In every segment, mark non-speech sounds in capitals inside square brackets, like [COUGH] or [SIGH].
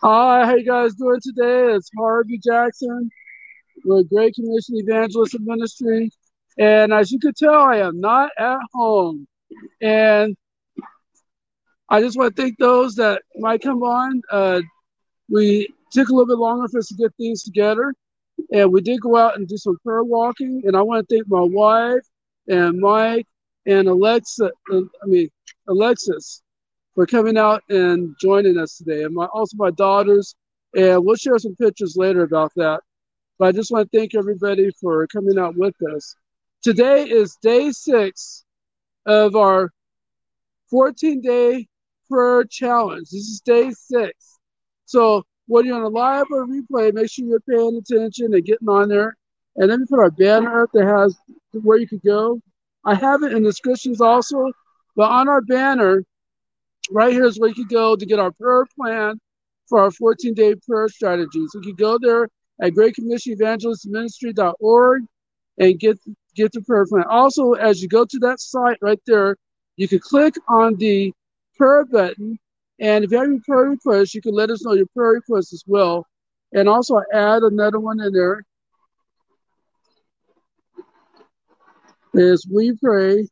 Hi, how you guys doing today? It's Harvey Jackson with Great Commission Evangelist Ministry. And as you can tell, I am not at home. And I just want to thank those that might come on. Uh, we took a little bit longer for us to get things together. And we did go out and do some prayer walking. And I want to thank my wife and Mike and Alexa, uh, I mean, Alexis for coming out and joining us today, and my, also my daughters. And we'll share some pictures later about that. But I just want to thank everybody for coming out with us. Today is day six of our 14 day prayer challenge. This is day six. So whether you're on a live or replay, make sure you're paying attention and getting on there. And then we put our banner up that has where you could go. I have it in the descriptions also, but on our banner, right here is where you can go to get our prayer plan for our 14 day prayer strategies. You can go there at Great Commission Evangelist Ministry.org and get get the prayer plan. Also, as you go to that site right there, you can click on the prayer button. And if you have any prayer requests, you can let us know your prayer requests as well. And also add another one in there. there. Is we pray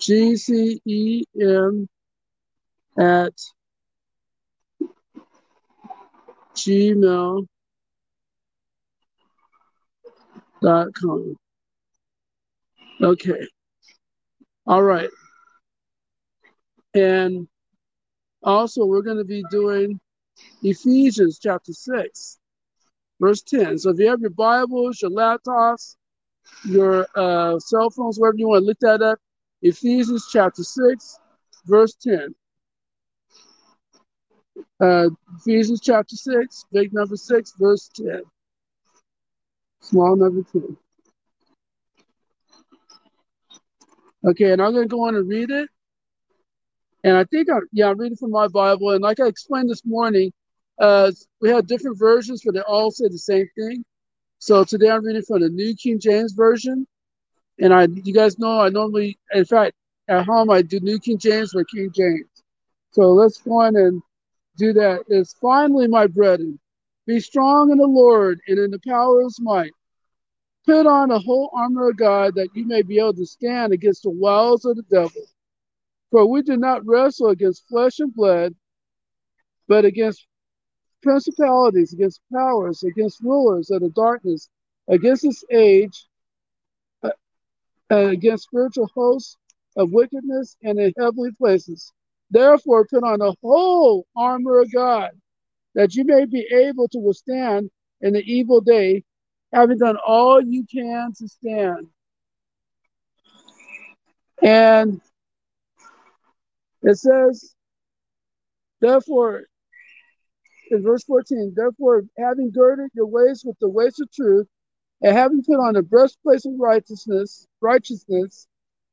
GCEM at gmail dot com. Okay. All right. And also, we're going to be doing Ephesians chapter 6, verse 10. So if you have your Bibles, your laptops, your uh, cell phones, wherever you want to look that up, Ephesians chapter 6, verse 10. Uh, Ephesians chapter 6, big number 6, verse 10. Small number 10. Okay, and I'm going to go on and read it. And I think, I, yeah, I'm reading from my Bible. And like I explained this morning, uh, we have different versions, but they all say the same thing. So today I'm reading from the New King James Version. And I, you guys know, I normally, in fact, at home I do New King James or King James. So let's go on and do that. Is finally, my brethren, be strong in the Lord and in the power of His might. Put on the whole armor of God that you may be able to stand against the wiles of the devil. For we do not wrestle against flesh and blood, but against principalities, against powers, against rulers of the darkness, against this age, uh, against spiritual hosts of wickedness and in heavenly places. Therefore, put on the whole armor of God, that you may be able to withstand in the evil day, having done all you can to stand. And it says, therefore, in verse 14, therefore, having girded your waist with the waist of truth, and having put on the breastplate of righteousness, righteousness,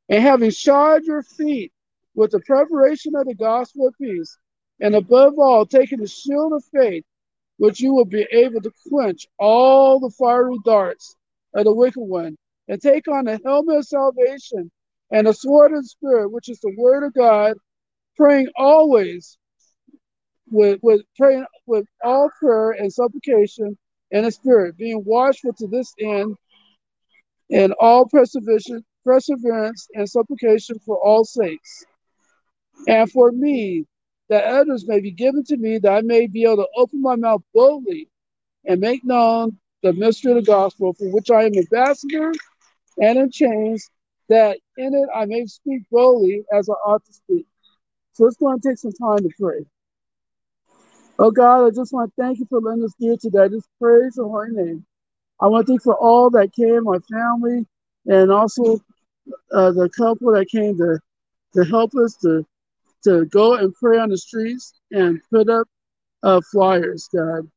and having shod your feet with the preparation of the gospel of peace, and above all, taking the shield of faith, which you will be able to quench all the fiery darts of the wicked one, and take on the helmet of salvation and the sword of the Spirit, which is the word of God, praying always with, with praying with all prayer and supplication in the Spirit, being watchful to this end, and all perseverance, and supplication for all saints, and for me, that others may be given to me, that I may be able to open my mouth boldly and make known the mystery of the gospel, for which I am ambassador and in chains, that in it I may speak boldly as I ought to speak. So it's going to take some time to pray. Oh God, I just want to thank you for letting us do it today. I just praise your holy name. I want to thank for all that came, my family, and also uh, the couple that came to to help us to to go and pray on the streets and put up uh, flyers, God.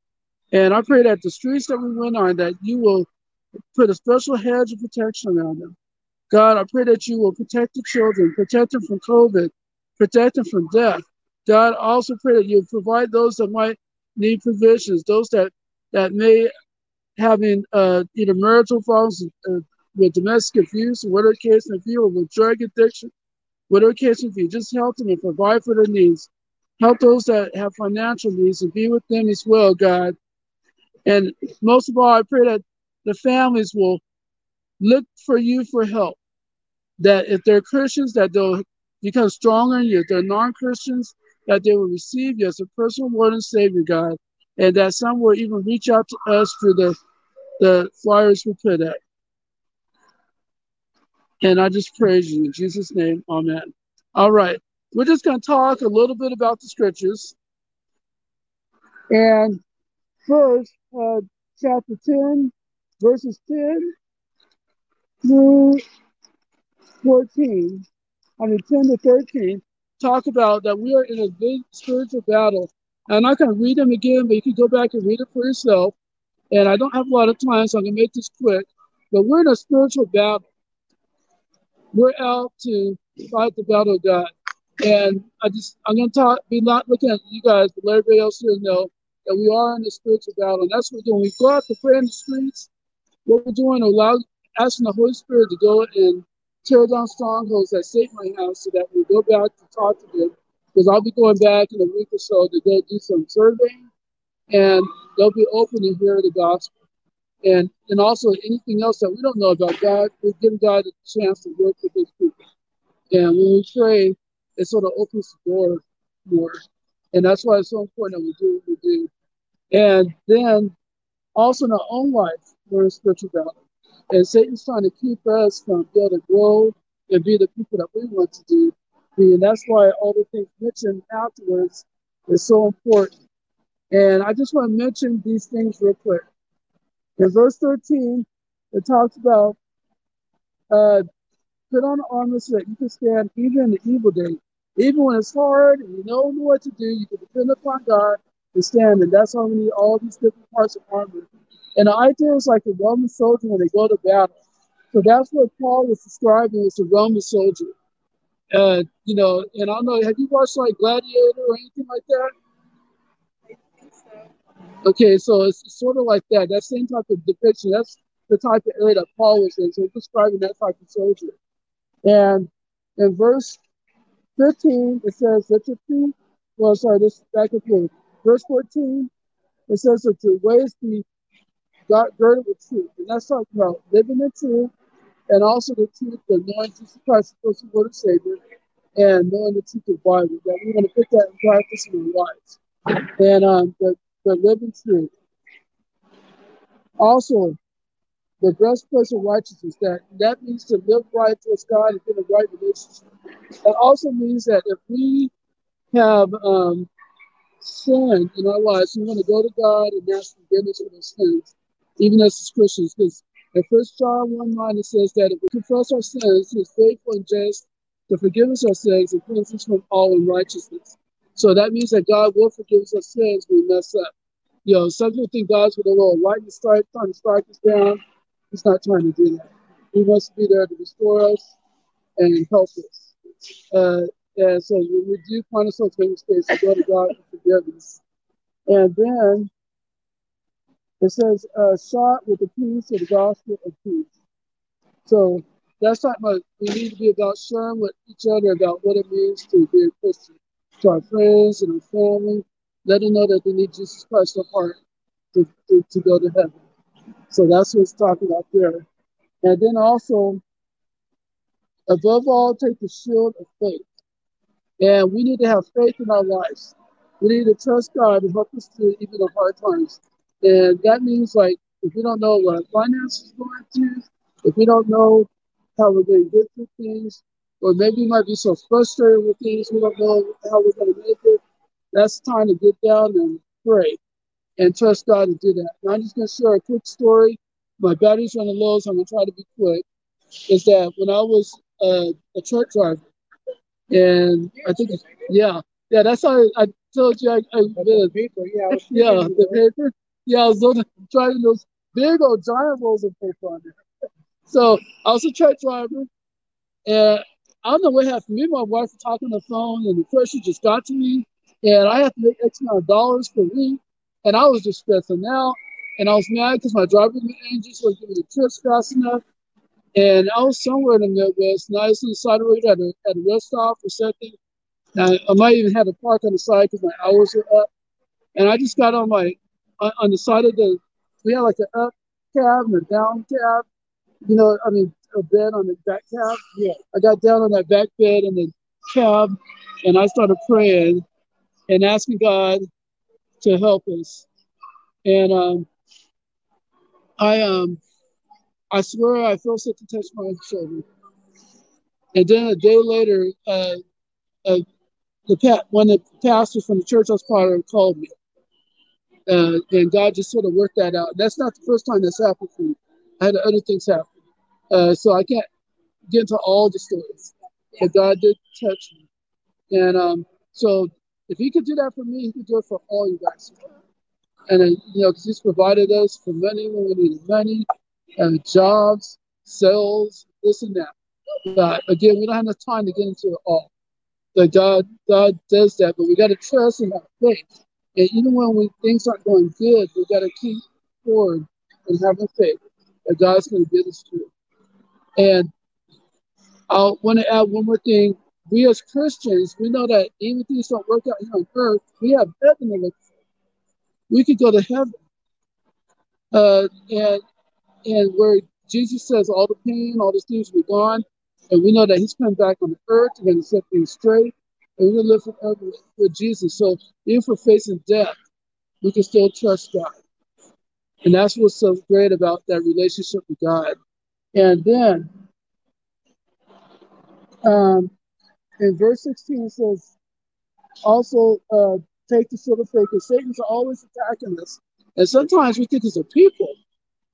And I pray that the streets that we went on, that you will put a special hedge of protection around them. God, I pray that you will protect the children, protect them from COVID, protect them from death. God, I also pray that you provide those that might need provisions, those that that may having uh, either marital problems uh, with domestic abuse whatever case may be, with drug addiction. whatever case may be, just help them and provide for their needs. Help those that have financial needs and be with them as well, God. And most of all, I pray that the families will look for you for help. That if they're Christians, that they'll become stronger in you. If they're non-Christians, that they will receive you as a personal Lord and Savior, God. And that some will even reach out to us through the, the flyers we put out. And I just praise you in Jesus' name. Amen. All right. We're just going to talk a little bit about the scriptures. And first, uh, chapter 10, verses 10 through 14, I mean 10 to 13, talk about that we are in a big spiritual battle. I'm not going to read them again, but you can go back and read it for yourself. And I don't have a lot of time, so I'm going to make this quick. But we're in a spiritual battle. We're out to fight the battle of God. And I just, I'm going to talk, be not looking at you guys, but let everybody else here know that we are in a spiritual battle. And that's what we're doing. We go out to pray in the streets. What we're doing, allow, asking the Holy Spirit to go and tear down strongholds that Satan might have so that we go back to talk to them. Because I'll be going back in a week or so to go do some surveying and they'll be open to hear the gospel. And and also anything else that we don't know about God, we give God a chance to work with his people. And when we pray, it sort of opens the door more. And that's why it's so important that we do what we do. And then also in our own life, we're in spiritual battle. And Satan's trying to keep us from being able to grow and be the people that we want to do. And that's why all the things mentioned afterwards is so important. And I just want to mention these things real quick. In verse 13, it talks about uh, put on the armor so that you can stand even in the evil day. Even when it's hard and you know what to do, you can depend upon God to stand. And that's why we need all these different parts of armor. And the idea is like a Roman soldier when they go to battle. So that's what Paul was describing as a Roman soldier. Uh, you know, and I don't know, have you watched like Gladiator or anything like that? Okay, so it's sort of like that. That same type of depiction. That's the type of area that Paul was in. So describing that type of soldier. And in verse 15, it says, Let your feet, well, sorry, this back and forth. Verse 14, it says that your ways be God girded with truth. And that's talking about living in truth and also the truth of knowing Jesus Christ, the person, Lord and Savior, and knowing the truth of the Bible. That we want to put that in practice in our lives. And um, the, the living truth. Also, the breastplate of righteousness. That that means to live right towards God and get a right relationship. That also means that if we have um, sin in our lives, we want to go to God and ask forgiveness for those sins even as Christians. Because in First John 1 9, it says that if we confess our sins, He is faithful and just to forgive us our sins and cleanse us from all unrighteousness. So that means that God will forgive us our sins when we mess up. You know, some people think God's with a little lightning strike, trying to strike us down. He's not trying to do that. He wants to be there to restore us and help us. Uh, and so when we do find ourselves in mistakes, we go to God for forgiveness. And then it says, uh, shot with the peace of the gospel of peace. So that's talking about we need to be about sharing with each other about what it means to be a Christian. To our friends and our family, let them know that they need Jesus Christ in heart to, to, to go to heaven. So that's what it's talking about there. And then also, above all, take the shield of faith. And we need to have faith in our lives. We need to trust God to help us through even the hard times. And that means like if we don't know what finances are going to, if we don't know how we're going to get through things, or maybe we might be so frustrated with things we don't know how we're going to make it. That's time to get down and pray and trust God to do that. And I'm just going to share a quick story. My battery's running low, so I'm going to try to be quick. Is that when I was uh, a truck driver, and I think, yeah, yeah, that's how I, I told you I, I the paper, yeah, [LAUGHS] yeah, the paper. Yeah, I was driving those big old giant rolls of paper on there. So I was a truck driver, and I don't know what happened. Me and my wife were talking on the phone, and the pressure just got to me, and I had to make X amount of dollars per week, and I was just stressing out, and I was mad because my driving engines wasn't giving the trips fast enough. And I was somewhere in the Midwest, nice and I on the side road at a, at a rest stop or something. And I, I might even have to park on the side because my hours were up. And I just got on my on, on the side of the we had like an up cab and a down cab. You know, I mean a bed on the back cab. Yeah. I got down on that back bed in the cab and I started praying and asking God to help us. And um I um I swear I felt something touch my shoulder. And then a day later, uh, uh, the pa- one of the pastors from the church I was part of called me. Uh, and God just sort of worked that out. That's not the first time that's happened for me. I had other things happen. Uh, so I can't get into all the stories. But God did touch me. And um, so if he could do that for me, he could do it for all you guys. And, uh, you know, because he's provided us for money when we needed money, uh, jobs, sales, this and that. But again, we don't have enough time to get into it all. But God, God does that. But we got to trust and have faith. And even when we things aren't going good, we got to keep forward and having faith that God's going to get us through. And I want to add one more thing. We as Christians, we know that even things don't work out here on earth, we have heaven to look for. We could go to heaven. Uh, and and where Jesus says all the pain, all these things will be gone, and we know that He's coming back on the earth, and going to set things straight, and we're going to live forever with Jesus. So even for facing death, we can still trust God, and that's what's so great about that relationship with God. And then, um, in verse 16 it says, also uh, take the of faith, because Satan's always attacking us, and sometimes we think it's a people.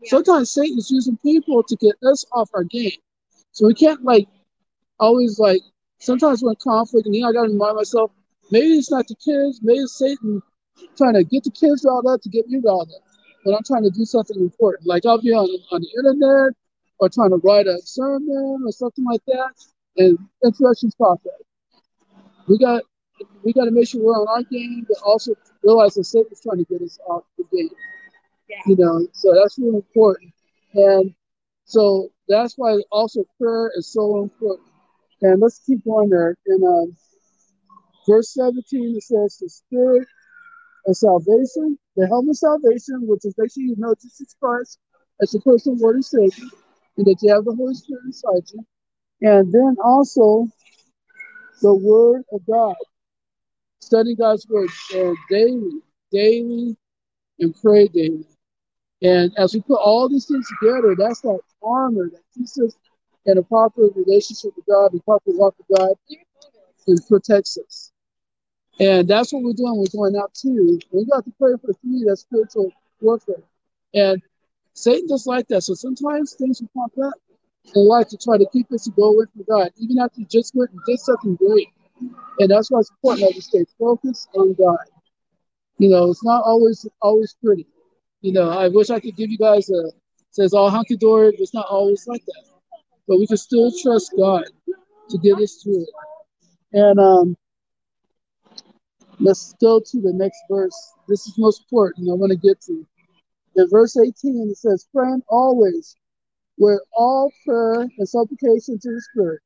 Yeah. Sometimes Satan's using people to get us off our game. So we can't like always like sometimes when conflict and you know I gotta remind myself, maybe it's not the kids, maybe it's Satan trying to get the kids riled up to get me riled up. But I'm trying to do something important. Like I'll be on on the internet or trying to write a sermon or something like that, and interruptions pop up. We got we got to make sure we're on our game, but also realize that Satan's trying to get us off the game. Yeah. You know, so that's really important. And so that's why also prayer is so important. And let's keep going there. In um, verse 17, it says, The Spirit of salvation, the helmet of salvation, which is make sure you know Jesus Christ as your personal Lord and Savior, and that you have the Holy Spirit inside you. And then also the Word of God. Study God's Word and daily, daily, and pray daily. And as we put all these things together, that's that armor that keeps us in a proper relationship with God, a proper walk with God, and protects us. And that's what we're doing. We're going out too. We got to pray for the three that's spiritual warfare. And Satan just like that. So sometimes things will pop up in life to try to keep us to go away from God, even after you just went and did something great. And that's why it's important that we stay focused on God. You know, it's not always always pretty. You know, I wish I could give you guys a says all hunky dory. It's not always like that, but we can still trust God to get us through it. And um, let's go to the next verse. This is most important. I want to get to. In verse 18, it says, "Friend, always with all prayer and supplication to the Spirit,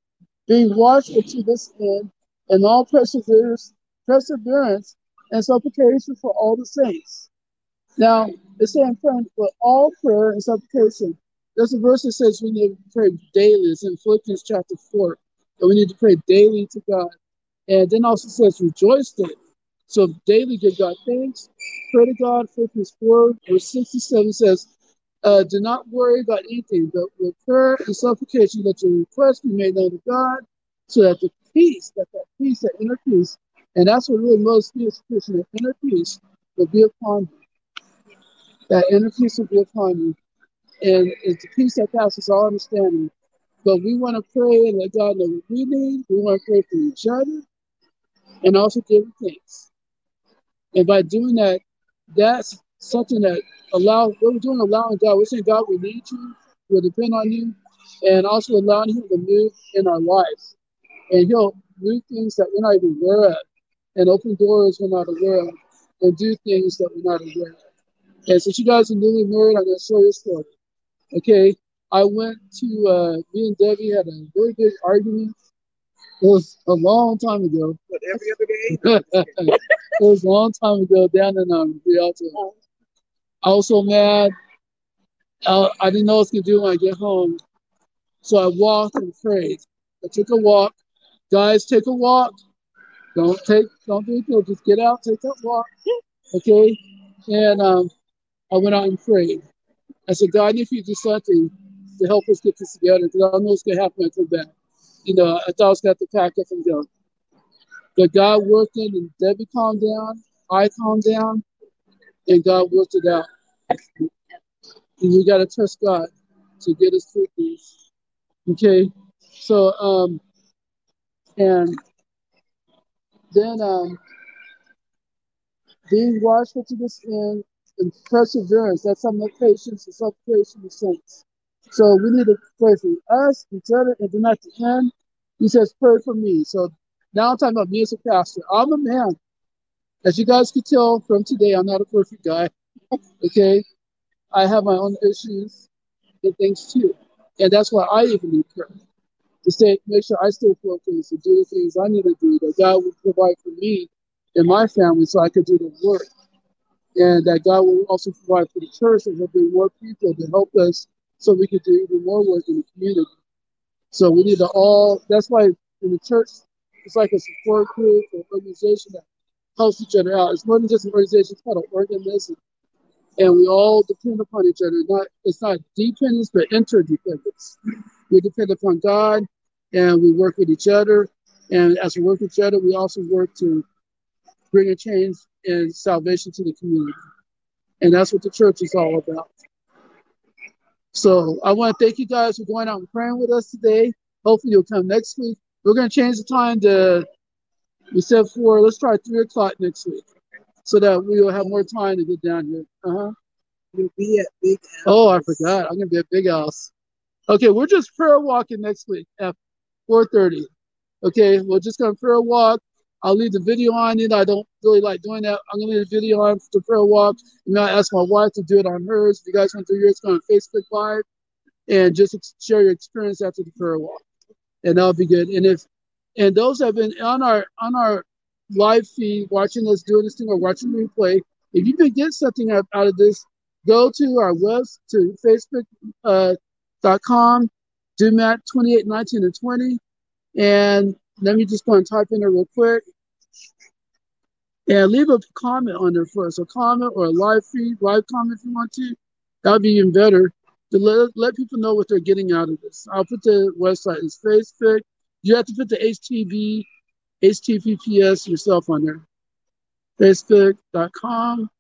being watchful to this end, and all perseverance, perseverance and supplication for all the saints." Now, it's saying, friend, with all prayer and supplication. There's a verse that says we need to pray daily. It's in Philippians chapter 4. That we need to pray daily to God. And then also says rejoice daily. So daily give God thanks. Pray to God. Philippians 4, verse 67 says, uh, do not worry about anything, but with prayer and supplication, let your requests be made known to God, so that the peace, that that peace, that inner peace, and that's what really most is Christian, that inner peace will be upon you that inner peace will be upon you. And it's the peace that passes all understanding. But we want to pray and let God know what we need. We want to pray for each other and also give thanks. And by doing that, that's something that allow what we're doing, allowing God, we're saying, God, we need you, we'll depend on you, and also allowing Him to move in our lives. And He'll move things that we're not even aware of, and open doors we're not aware of, and do things that we're not aware of. And since you guys are newly married, I'm going to show you a story. Okay. I went to uh, me and Debbie had a really big argument. It was a long time ago. But every other day. [LAUGHS] it was a long time ago down in um, Rialto. Oh. I was so mad. I, I didn't know what gonna do when I get home, so I walked and prayed. I took a walk. Guys, take a walk. Don't take, don't do it. Just get out, take that walk. Okay. And um, I went out and prayed. I said, God, if you do something to help us get this together, because I know what's gonna happen when I come back. You know, I thought I was have to pack up and go. But God worked in and Debbie calmed down, I calmed down, and God worked it out. And you gotta trust God to get us through these. Okay. So um and then um being watchful to this end and perseverance, that's some of patience and supplication of saints. So we need to pray for us, each other, and then at the end, he says, pray for me. So now I'm talking about me as a pastor. I'm a man. As you guys can tell from today, I'm not a perfect guy. [LAUGHS] Okay. I have my own issues and things too. And that's why I even need prayer. To stay make sure I stay focused and do the things I need to do that God will provide for me and my family so I could do the work. And that God will also provide for the church and there'll be more people to help us so we could do even more work in the community. So we need to all that's why in the church it's like a support group or organization that helps each other out. It's more than just an organization, it's called an organism. And we all depend upon each other. Not it's not dependence, but interdependence. We depend upon God and we work with each other. And as we work with each other, we also work to bring a change and salvation to the community. And that's what the church is all about. So I want to thank you guys for going out and praying with us today. Hopefully you'll come next week. We're going to change the time to, we said four, let's try three o'clock next week so that we will have more time to get down here. Uh-huh. You'll be at Big House. Oh, I forgot. I'm going to be at Big House. Okay, we're just prayer walking next week at 4.30. Okay, we're just to prayer walk. I'll leave the video on it. I don't really like doing that. I'm gonna leave the video on the prayer walk. And I ask my wife to do it on hers. If you guys want to do yours, go on Facebook Live and just share your experience after the prayer walk. And that'll be good. And if and those have been on our on our live feed watching us doing this thing or watching the replay, if you can get something out, out of this, go to our web to Facebook uh, do Matt 28, 19, and 20. And let me just go and type in there real quick. And leave a comment on there for us, a comment or a live feed, live comment if you want to. That would be even better to let, let people know what they're getting out of this. I'll put the website. It's Facebook. You have to put the HTV, HTTPS yourself on there. Facebook.com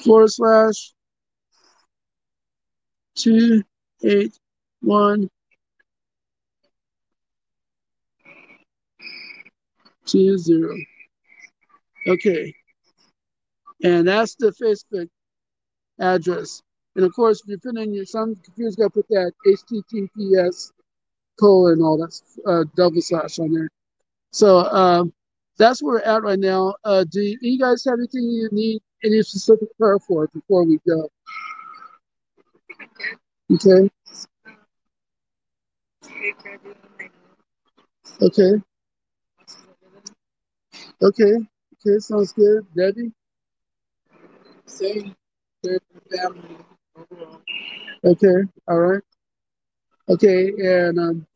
forward slash two eight one two zero. Okay. And that's the Facebook address. And of course, if you put in your, some computers got to put that HTTPS colon and all that uh, double slash on there. So um, that's where we're at right now. Uh, do you, you guys have anything you need any specific prayer for before we go? Okay. Okay. Okay. Okay. Sounds good. Debbie? Same. Family. Okay. All right. Okay. And um,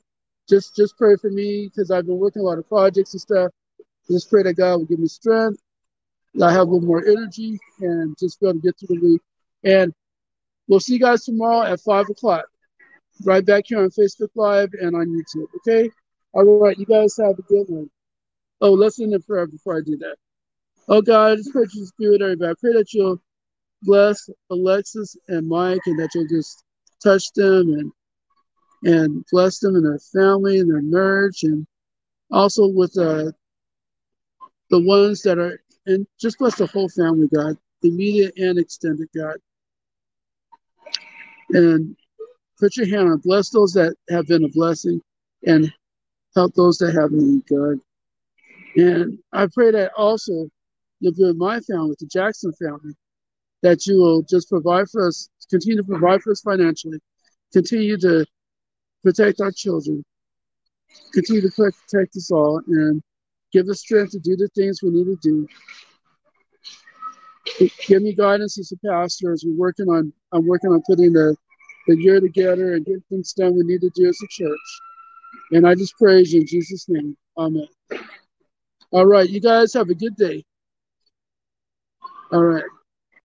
just just pray for me because I've been working a lot of projects and stuff. Just pray that God will give me strength. I have a little more energy and just be able to get through the week. And we'll see you guys tomorrow at five o'clock. Right back here on Facebook Live and on YouTube. Okay. All right. You guys have a good one. Oh, let's end in prayer before I do that. Oh God, I just pray you spirit, everybody. I pray that you'll bless Alexis and Mike and that you'll just touch them and and bless them and their family and their marriage and also with uh, the ones that are and just bless the whole family, God, immediate and extended, God. And put your hand on bless those that have been a blessing and help those that have need, God. And I pray that also you'll be with my family, the Jackson family, that you will just provide for us, continue to provide for us financially, continue to protect our children, continue to protect us all, and give us strength to do the things we need to do. Give me guidance as a pastor as we're working on I'm working on putting the, the year together and getting things done we need to do as a church. And I just praise you in Jesus' name. Amen. All right, you guys have a good day. All right.